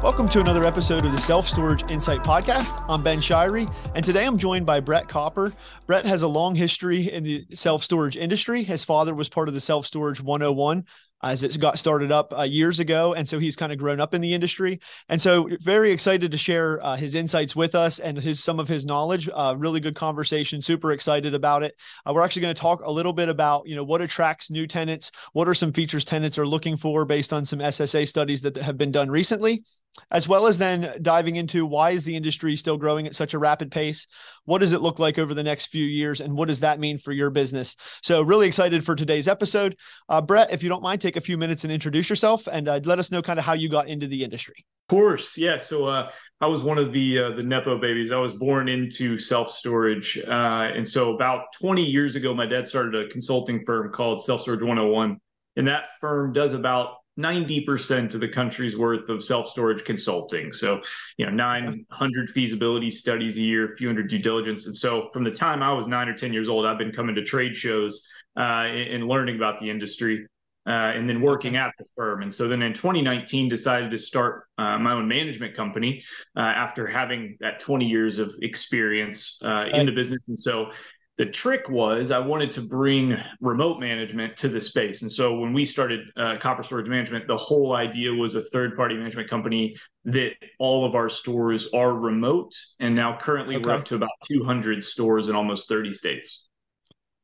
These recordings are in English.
Welcome to another episode of the Self Storage Insight Podcast. I'm Ben Shirey, and today I'm joined by Brett Copper. Brett has a long history in the self storage industry. His father was part of the Self Storage 101 as it's got started up uh, years ago. And so he's kind of grown up in the industry. And so very excited to share uh, his insights with us and his some of his knowledge. Uh, really good conversation. Super excited about it. Uh, we're actually going to talk a little bit about, you know, what attracts new tenants, what are some features tenants are looking for based on some SSA studies that have been done recently as well as then diving into why is the industry still growing at such a rapid pace what does it look like over the next few years and what does that mean for your business so really excited for today's episode uh, brett if you don't mind take a few minutes and introduce yourself and uh, let us know kind of how you got into the industry of course yeah so uh, i was one of the uh, the nepo babies i was born into self storage uh, and so about 20 years ago my dad started a consulting firm called self storage 101 and that firm does about 90% of the country's worth of self-storage consulting. So, you know, 900 feasibility studies a year, a few hundred due diligence. And so from the time I was nine or 10 years old, I've been coming to trade shows uh, and learning about the industry. Uh, and then working at the firm. And so then in 2019, decided to start uh, my own management company uh, after having that 20 years of experience uh, in the business. And so the trick was I wanted to bring remote management to the space. And so when we started uh, Copper Storage Management, the whole idea was a third party management company that all of our stores are remote. And now currently okay. we're up to about 200 stores in almost 30 states.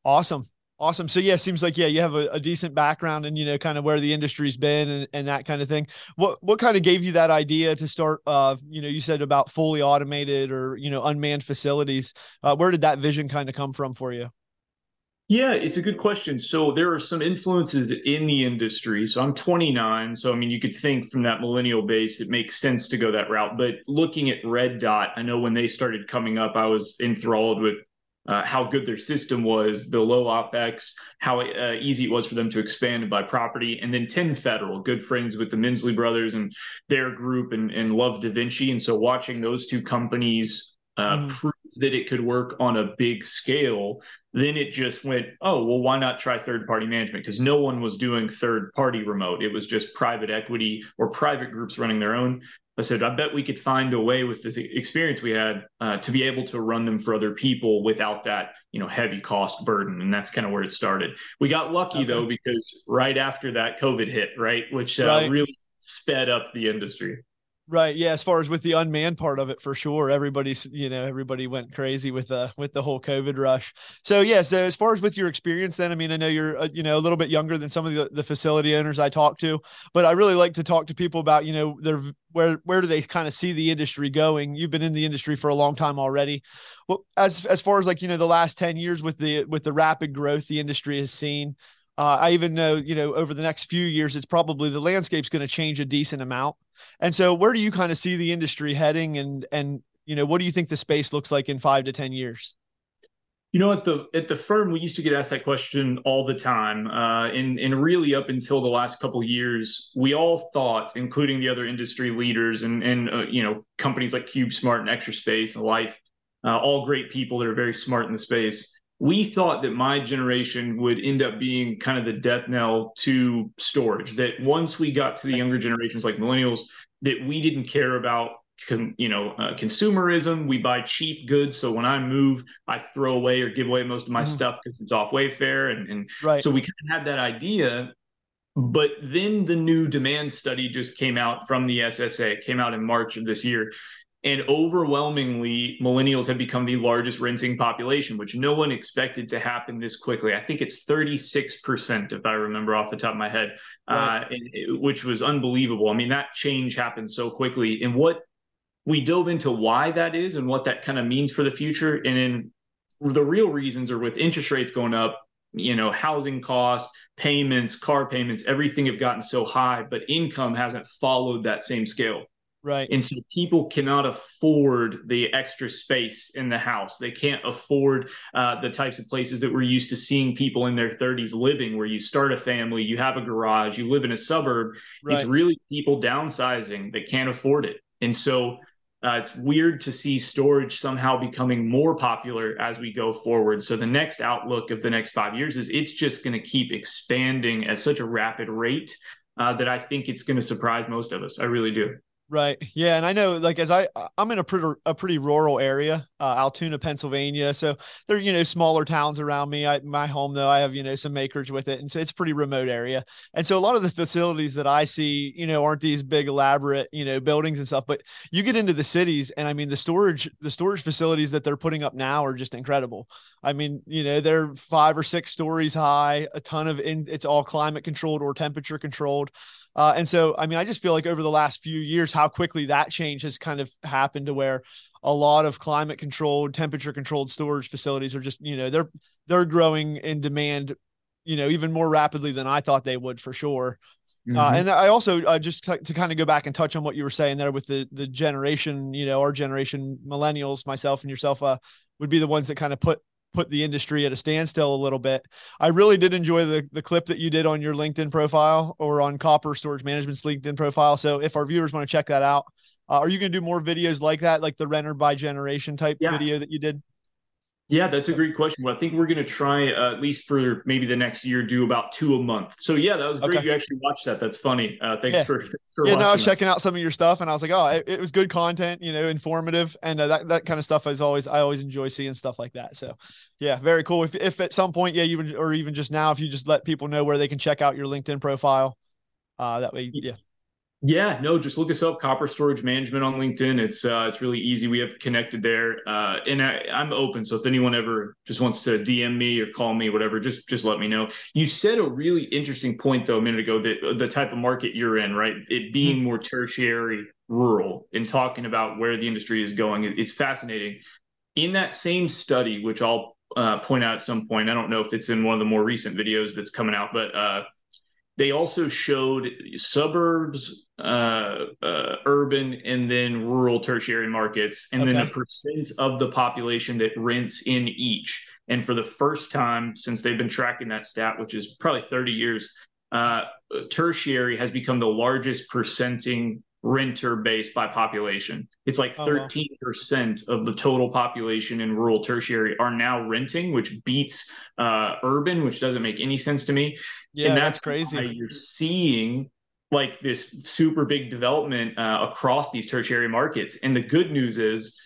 Awesome. Awesome. So yeah, it seems like yeah, you have a, a, decent background and you know kind of where the industry's been and, and that kind of thing. What what kind of gave you that idea to start? Uh, you know, you said about fully automated or you know unmanned facilities. Uh, where did that vision kind of come from for you? Yeah, it's a good question. So there are some influences in the industry. So I'm 29. So I mean, you could think from that millennial base, it makes sense to go that route. But looking at Red Dot, I know when they started coming up, I was enthralled with uh, how good their system was, the low opex, how uh, easy it was for them to expand and buy property, and then 10 Federal, good friends with the Minsley brothers and their group, and, and love Da Vinci. And so watching those two companies uh, mm. prove that it could work on a big scale, then it just went, oh, well, why not try third party management? Because no one was doing third party remote. It was just private equity or private groups running their own. I said, I bet we could find a way with this experience we had uh, to be able to run them for other people without that, you know, heavy cost burden. And that's kind of where it started. We got lucky okay. though, because right after that COVID hit, right, which uh, right. really sped up the industry. Right. Yeah. As far as with the unmanned part of it, for sure, everybody's you know everybody went crazy with the with the whole COVID rush. So yeah. So as far as with your experience, then I mean I know you're uh, you know a little bit younger than some of the, the facility owners I talk to, but I really like to talk to people about you know their where where do they kind of see the industry going? You've been in the industry for a long time already. Well, as as far as like you know the last ten years with the with the rapid growth the industry has seen. Uh, I even know, you know, over the next few years, it's probably the landscape's going to change a decent amount. And so, where do you kind of see the industry heading, and and you know, what do you think the space looks like in five to ten years? You know, at the at the firm, we used to get asked that question all the time, uh, and and really up until the last couple years, we all thought, including the other industry leaders and and uh, you know companies like CubeSmart and Extra Space and Life, uh, all great people that are very smart in the space we thought that my generation would end up being kind of the death knell to storage that once we got to the younger generations like millennials that we didn't care about con, you know uh, consumerism we buy cheap goods so when i move i throw away or give away most of my mm. stuff because it's off wayfair and, and right. so we kind of had that idea but then the new demand study just came out from the ssa it came out in march of this year and overwhelmingly, millennials have become the largest renting population, which no one expected to happen this quickly. I think it's 36%, if I remember off the top of my head, right. uh, it, which was unbelievable. I mean, that change happened so quickly. And what we dove into why that is and what that kind of means for the future. And then the real reasons are with interest rates going up, you know, housing costs, payments, car payments, everything have gotten so high, but income hasn't followed that same scale. Right. And so people cannot afford the extra space in the house. They can't afford uh, the types of places that we're used to seeing people in their 30s living, where you start a family, you have a garage, you live in a suburb. Right. It's really people downsizing that can't afford it. And so uh, it's weird to see storage somehow becoming more popular as we go forward. So the next outlook of the next five years is it's just going to keep expanding at such a rapid rate uh, that I think it's going to surprise most of us. I really do. Right. Yeah. And I know, like, as I, I'm in a pretty, a pretty rural area, uh, Altoona, Pennsylvania. So there, you know, smaller towns around me. I, my home, though, I have, you know, some acreage with it. And so it's pretty remote area. And so a lot of the facilities that I see, you know, aren't these big, elaborate, you know, buildings and stuff. But you get into the cities and I mean, the storage, the storage facilities that they're putting up now are just incredible. I mean, you know, they're five or six stories high, a ton of, in, it's all climate controlled or temperature controlled. Uh, and so, I mean, I just feel like over the last few years, how quickly that change has kind of happened to where a lot of climate controlled, temperature controlled storage facilities are just, you know, they're they're growing in demand, you know, even more rapidly than I thought they would for sure. Uh, mm-hmm. Uh, and I also uh, just to, to kind of go back and touch on what you were saying there with the the generation, you know, our generation, millennials, myself and yourself, uh, would be the ones that kind of put put the industry at a standstill a little bit. I really did enjoy the the clip that you did on your LinkedIn profile or on Copper Storage Management's LinkedIn profile. So if our viewers want to check that out, uh, are you going to do more videos like that, like the renter by generation type yeah. video that you did? Yeah, that's a great question. Well, I think we're going to try uh, at least for maybe the next year do about two a month. So yeah, that was great. Okay. You actually watched that. That's funny. Uh, thanks yeah. for, for yeah. No, I was that. checking out some of your stuff, and I was like, oh, it, it was good content. You know, informative, and uh, that that kind of stuff is always I always enjoy seeing stuff like that. So yeah, very cool. If if at some point, yeah, you would, or even just now, if you just let people know where they can check out your LinkedIn profile, uh, that way, yeah. Yeah, no, just look us up, Copper Storage Management on LinkedIn. It's uh, it's really easy. We have connected there, uh, and I, am open. So if anyone ever just wants to DM me or call me, whatever, just just let me know. You said a really interesting point though a minute ago that the type of market you're in, right? It being mm-hmm. more tertiary, rural, and talking about where the industry is going, it's fascinating. In that same study, which I'll uh, point out at some point, I don't know if it's in one of the more recent videos that's coming out, but uh, they also showed suburbs, uh, uh, urban, and then rural tertiary markets, and okay. then the percent of the population that rents in each. And for the first time since they've been tracking that stat, which is probably 30 years, uh, tertiary has become the largest percenting renter base by population. It's like oh, 13% wow. of the total population in rural tertiary are now renting, which beats uh, urban, which doesn't make any sense to me. Yeah, and that's, that's crazy. You're seeing like this super big development uh, across these tertiary markets. And the good news is,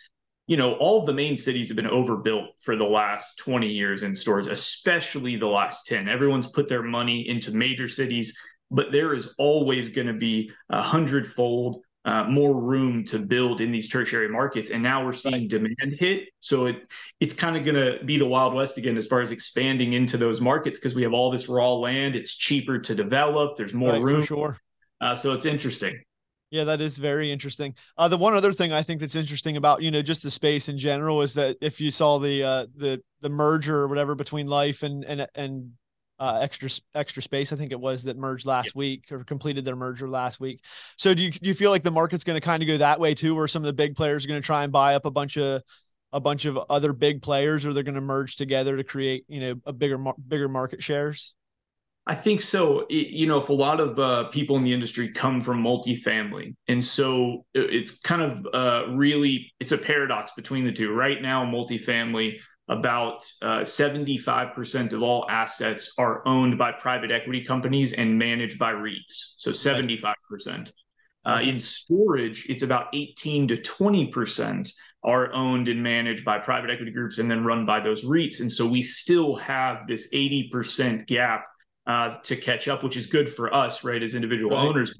you know, all of the main cities have been overbuilt for the last 20 years in stores, especially the last 10. Everyone's put their money into major cities but there is always going to be a hundredfold uh, more room to build in these tertiary markets. And now we're seeing right. demand hit. So it it's kind of going to be the Wild West again as far as expanding into those markets because we have all this raw land. It's cheaper to develop. There's more right, room. sure. Uh, so it's interesting. Yeah, that is very interesting. Uh, the one other thing I think that's interesting about you know just the space in general is that if you saw the uh, the the merger or whatever between Life and and and uh, extra extra space. I think it was that merged last week or completed their merger last week. So do you do you feel like the market's going to kind of go that way too, where some of the big players are going to try and buy up a bunch of a bunch of other big players, or they're going to merge together to create you know a bigger bigger market shares? I think so. It, you know, if a lot of uh, people in the industry come from multifamily, and so it's kind of uh, really it's a paradox between the two. Right now, multifamily about uh, 75% of all assets are owned by private equity companies and managed by REITs. So 75%. Uh, in storage, it's about 18 to 20% are owned and managed by private equity groups and then run by those REITs. And so we still have this 80% gap uh, to catch up, which is good for us, right, as individual right. owners.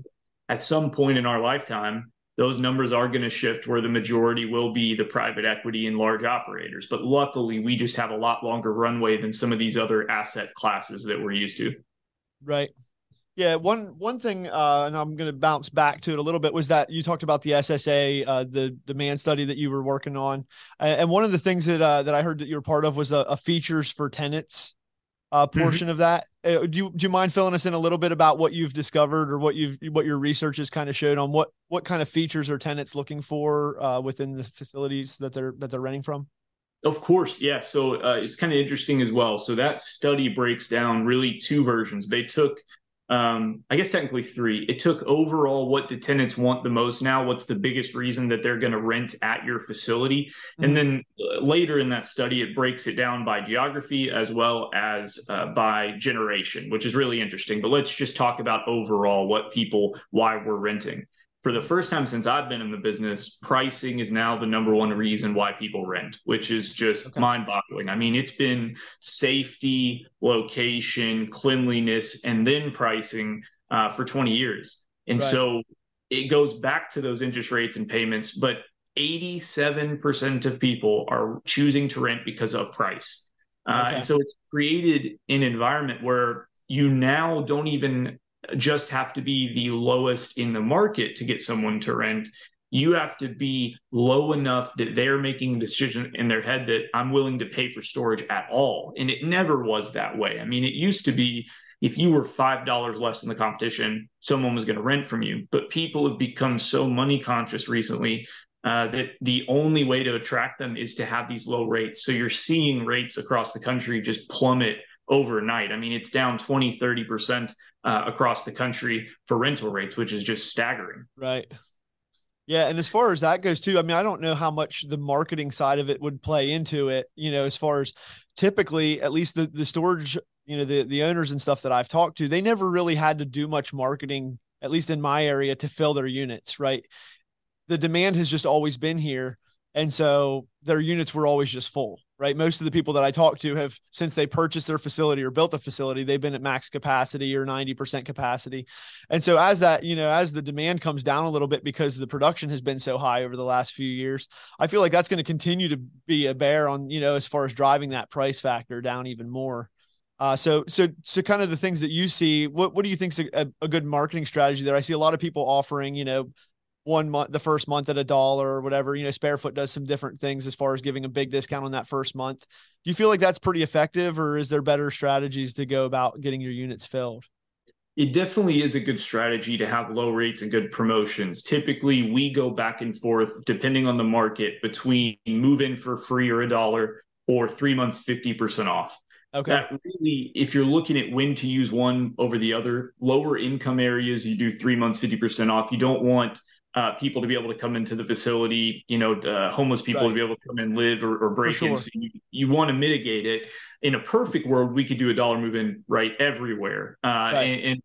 At some point in our lifetime, those numbers are going to shift where the majority will be the private equity and large operators. But luckily, we just have a lot longer runway than some of these other asset classes that we're used to. Right. Yeah, one one thing, uh, and I'm going to bounce back to it a little bit, was that you talked about the SSA, uh, the demand study that you were working on, and one of the things that uh, that I heard that you were part of was a, a features for tenants uh, mm-hmm. portion mm-hmm. of that. Uh, do you do you mind filling us in a little bit about what you've discovered or what you've what your research has kind of showed on what what kind of features are tenants looking for uh, within the facilities that they're that they're renting from? Of course, yeah. So uh, it's kind of interesting as well. So that study breaks down really two versions. They took um, I guess technically three. It took overall what the tenants want the most now? What's the biggest reason that they're going to rent at your facility? Mm-hmm. And then later in that study, it breaks it down by geography as well as uh, by generation, which is really interesting. But let's just talk about overall what people, why we're renting for the first time since I've been in the business, pricing is now the number one reason why people rent, which is just okay. mind boggling. I mean, it's been safety, location, cleanliness, and then pricing uh, for 20 years. And right. so it goes back to those interest rates and payments, but 87% of people are choosing to rent because of price. Uh, okay. And so it's created an environment where you now don't even just have to be the lowest in the market to get someone to rent. You have to be low enough that they're making a decision in their head that I'm willing to pay for storage at all. And it never was that way. I mean, it used to be if you were $5 less than the competition, someone was going to rent from you. But people have become so money conscious recently uh, that the only way to attract them is to have these low rates. So you're seeing rates across the country just plummet overnight. I mean, it's down 20, 30% uh, across the country for rental rates, which is just staggering. Right. Yeah, and as far as that goes too, I mean, I don't know how much the marketing side of it would play into it. You know, as far as typically, at least the the storage, you know, the the owners and stuff that I've talked to, they never really had to do much marketing, at least in my area, to fill their units. Right. The demand has just always been here, and so their units were always just full right? Most of the people that I talked to have, since they purchased their facility or built a facility, they've been at max capacity or 90% capacity. And so, as that, you know, as the demand comes down a little bit because the production has been so high over the last few years, I feel like that's going to continue to be a bear on, you know, as far as driving that price factor down even more. Uh, so, so, so, kind of the things that you see. What, what do you think is a, a good marketing strategy there? I see a lot of people offering, you know, one month, the first month at a dollar or whatever. You know, Sparefoot does some different things as far as giving a big discount on that first month. Do you feel like that's pretty effective, or is there better strategies to go about getting your units filled? It definitely is a good strategy to have low rates and good promotions. Typically, we go back and forth depending on the market between move in for free or a dollar or three months, 50% off. Okay. That really, if you're looking at when to use one over the other, lower income areas, you do three months, 50% off. You don't want uh, people to be able to come into the facility, you know, uh, homeless people right. to be able to come and live or, or break sure. in. So you, you want to mitigate it. In a perfect world, we could do a dollar move in right everywhere, uh, right. and, and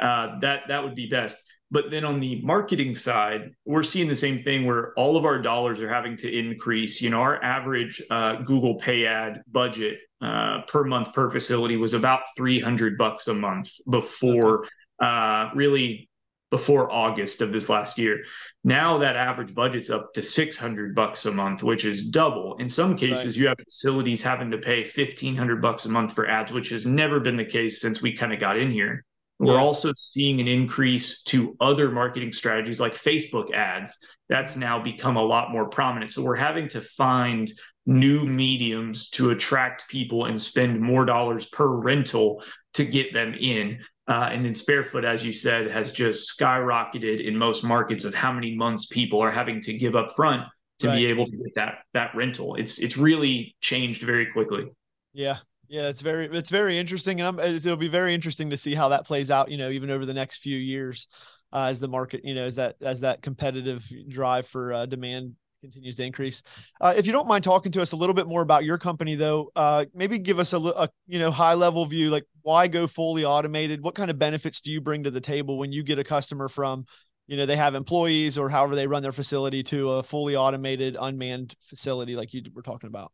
uh, that that would be best. But then on the marketing side, we're seeing the same thing where all of our dollars are having to increase. You know, our average uh, Google Pay ad budget uh, per month per facility was about 300 bucks a month before okay. really before August of this last year. Now that average budget's up to 600 bucks a month, which is double. In some cases, right. you have facilities having to pay 1500 bucks a month for ads, which has never been the case since we kind of got in here. Yeah. We're also seeing an increase to other marketing strategies like Facebook ads. That's now become a lot more prominent. So we're having to find new mediums to attract people and spend more dollars per rental to get them in. Uh, and then Sparefoot, as you said, has just skyrocketed in most markets of how many months people are having to give up front to right. be able to get that that rental. It's it's really changed very quickly. Yeah, yeah, it's very it's very interesting, and I'm, it'll be very interesting to see how that plays out. You know, even over the next few years, uh, as the market, you know, as that as that competitive drive for uh, demand continues to increase. Uh, if you don't mind talking to us a little bit more about your company, though, uh, maybe give us a, a, you know high level view, like why go fully automated? What kind of benefits do you bring to the table when you get a customer from, you know, they have employees or however they run their facility to a fully automated unmanned facility like you were talking about?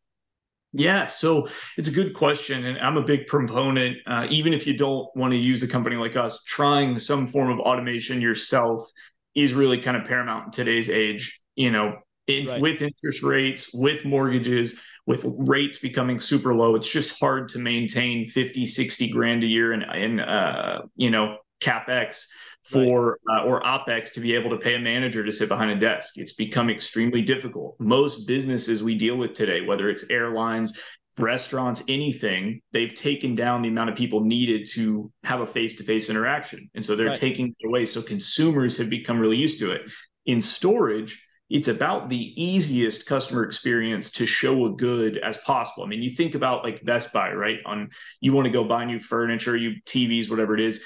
Yeah, so it's a good question, and I'm a big proponent. Uh, even if you don't want to use a company like us, trying some form of automation yourself is really kind of paramount in today's age. You know, in, right. with interest rates, with mortgages, with rates becoming super low, it's just hard to maintain 50, 60 grand a year in, in uh, you know, capex for right. uh, or opex to be able to pay a manager to sit behind a desk. It's become extremely difficult. Most businesses we deal with today, whether it's airlines, restaurants, anything, they've taken down the amount of people needed to have a face-to-face interaction. And so they're right. taking it away. So consumers have become really used to it. In storage, it's about the easiest customer experience to show a good as possible. I mean, you think about like Best Buy, right? On you want to go buy new furniture, you TVs, whatever it is.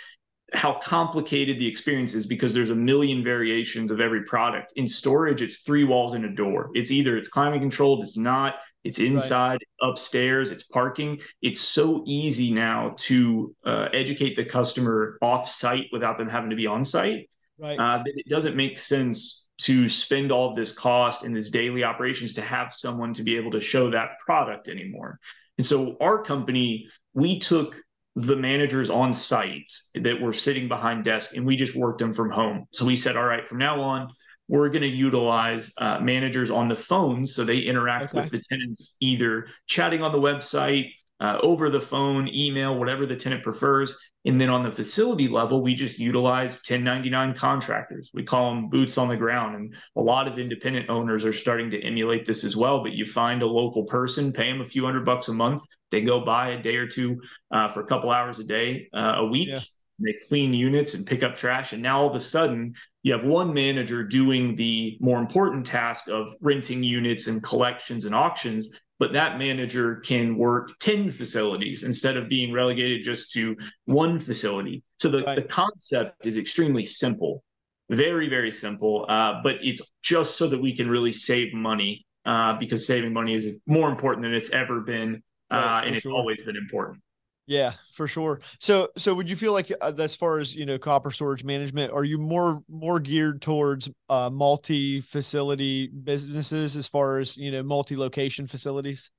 how complicated the experience is because there's a million variations of every product. In storage, it's three walls and a door. It's either it's climate controlled, it's not, it's inside, right. upstairs, it's parking. It's so easy now to uh, educate the customer off site without them having to be on site. Right. Uh, that it doesn't make sense to spend all of this cost in this daily operations to have someone to be able to show that product anymore. And so our company, we took the managers on site that were sitting behind desk and we just worked them from home. So we said, all right, from now on, we're going to utilize uh, managers on the phone so they interact okay. with the tenants either chatting on the website, uh, over the phone, email, whatever the tenant prefers. And then on the facility level, we just utilize 1099 contractors. We call them boots on the ground. And a lot of independent owners are starting to emulate this as well. But you find a local person, pay them a few hundred bucks a month. They go by a day or two uh, for a couple hours a day, uh, a week. Yeah. They clean units and pick up trash. And now all of a sudden, you have one manager doing the more important task of renting units and collections and auctions but that manager can work 10 facilities instead of being relegated just to one facility. So the, right. the concept is extremely simple, very, very simple, uh, but it's just so that we can really save money uh, because saving money is more important than it's ever been. Right, uh, and it's always been important. Yeah, for sure. So, so would you feel like, uh, as far as you know, copper storage management, are you more more geared towards uh, multi facility businesses, as far as you know, multi location facilities?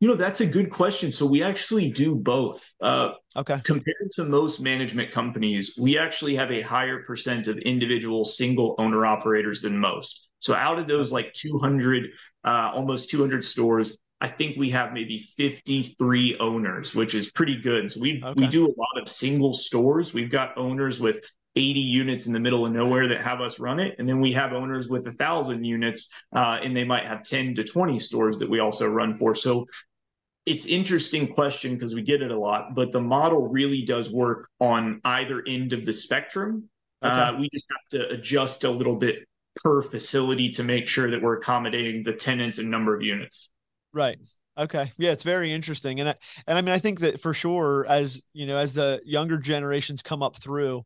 You know, that's a good question. So we actually do both. Uh, okay. Compared to most management companies, we actually have a higher percent of individual single owner operators than most. So out of those like 200, uh, almost 200 stores, I think we have maybe 53 owners, which is pretty good. So we okay. we do a lot of single stores. We've got owners with 80 units in the middle of nowhere that have us run it, and then we have owners with a thousand units, uh, and they might have 10 to 20 stores that we also run for. So it's interesting question because we get it a lot, but the model really does work on either end of the spectrum. Okay. Uh, we just have to adjust a little bit per facility to make sure that we're accommodating the tenants and number of units. Right. Okay. Yeah, it's very interesting. And I, and I mean I think that for sure as, you know, as the younger generations come up through,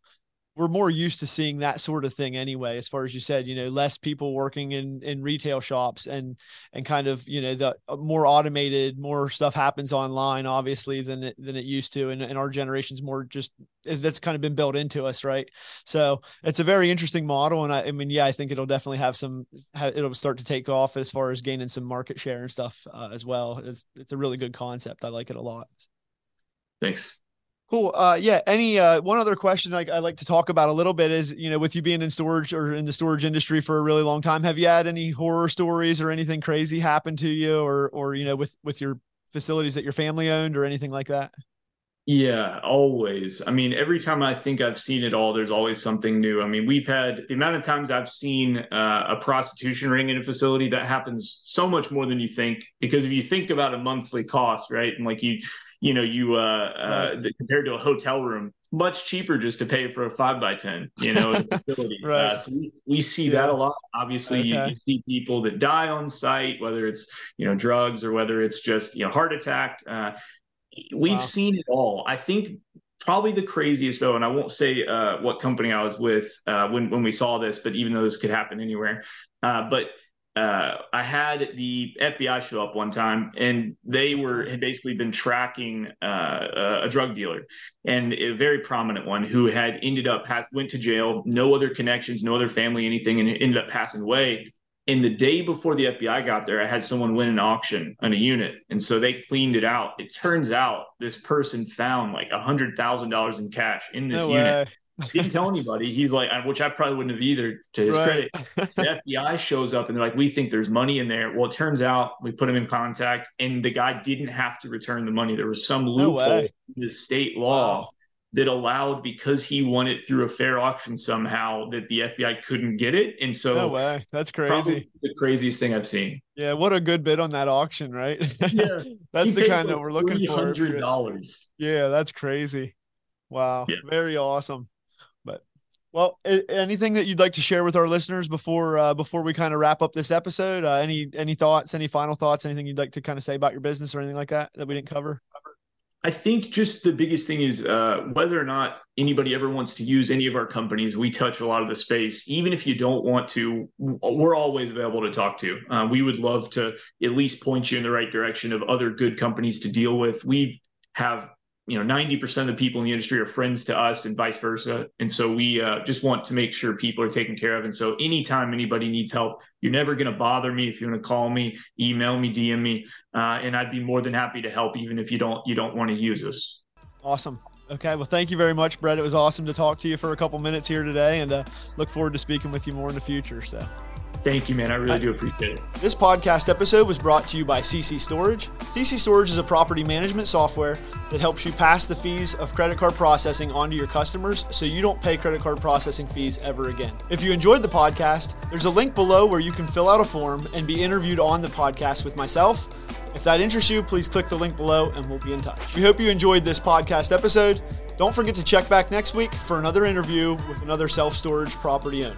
we're more used to seeing that sort of thing anyway as far as you said you know less people working in in retail shops and and kind of you know the uh, more automated more stuff happens online obviously than it than it used to. And, and our generation's more just that's kind of been built into us right? So it's a very interesting model. And I, I mean yeah i think it'll definitely have some it'll start to take off as far as gaining some market share and stuff uh, as well. It's it's a really good concept. I like it a lot. Thanks Cool. Uh, yeah. Any uh, one other question like I like to talk about a little bit is you know with you being in storage or in the storage industry for a really long time, have you had any horror stories or anything crazy happen to you or or you know with with your facilities that your family owned or anything like that? Yeah, always. I mean, every time I think I've seen it all, there's always something new. I mean, we've had the amount of times I've seen uh, a prostitution ring in a facility that happens so much more than you think. Because if you think about a monthly cost, right, and like you you know you uh, uh right. compared to a hotel room much cheaper just to pay for a five by ten you know facility uh, right. Uh, so we, we see yeah. that a lot obviously okay. you, you, see people that die on site whether it's you know drugs or whether it's just you know heart attack uh, we've wow. seen it all i think probably the craziest though and i won't say uh, what company i was with uh, when, when we saw this but even though this could happen anywhere uh, but uh, I had the FBI show up one time, and they were had basically been tracking uh, a drug dealer, and a very prominent one who had ended up pass, went to jail, no other connections, no other family, anything, and ended up passing away. And the day before the FBI got there, I had someone win an auction on a unit, and so they cleaned it out. It turns out this person found like a hundred thousand dollars in cash in this no unit. Way didn't tell anybody. He's like, which I probably wouldn't have either. To his right. credit, the FBI shows up and they're like, "We think there's money in there." Well, it turns out we put him in contact, and the guy didn't have to return the money. There was some loophole no in the state law wow. that allowed because he won it through a fair auction somehow that the FBI couldn't get it, and so no way. That's crazy. The craziest thing I've seen. Yeah, what a good bid on that auction, right? Yeah, that's he the kind that we're looking for. Hundred dollars. Yeah, that's crazy. Wow, yeah. very awesome. Well, anything that you'd like to share with our listeners before uh, before we kind of wrap up this episode? Uh, any any thoughts? Any final thoughts? Anything you'd like to kind of say about your business or anything like that that we didn't cover? I think just the biggest thing is uh, whether or not anybody ever wants to use any of our companies. We touch a lot of the space. Even if you don't want to, we're always available to talk to. Uh, we would love to at least point you in the right direction of other good companies to deal with. We have you know 90% of the people in the industry are friends to us and vice versa. And so we uh, just want to make sure people are taken care of. And so anytime anybody needs help you're never going to bother me. If you want to call me email me dm me uh, and i'd be more than happy to help even if you don't you don't want to use us. Awesome. Okay well thank you very much brett. It was awesome to talk to you for a couple minutes here today and uh, look forward to speaking with you more in the future so Thank you, man. I really do appreciate it. This podcast episode was brought to you by CC Storage. CC Storage is a property management software that helps you pass the fees of credit card processing onto your customers so you don't pay credit card processing fees ever again. If you enjoyed the podcast, there's a link below where you can fill out a form and be interviewed on the podcast with myself. If that interests you, please click the link below and we'll be in touch. We hope you enjoyed this podcast episode. Don't forget to check back next week for another interview with another self storage property owner.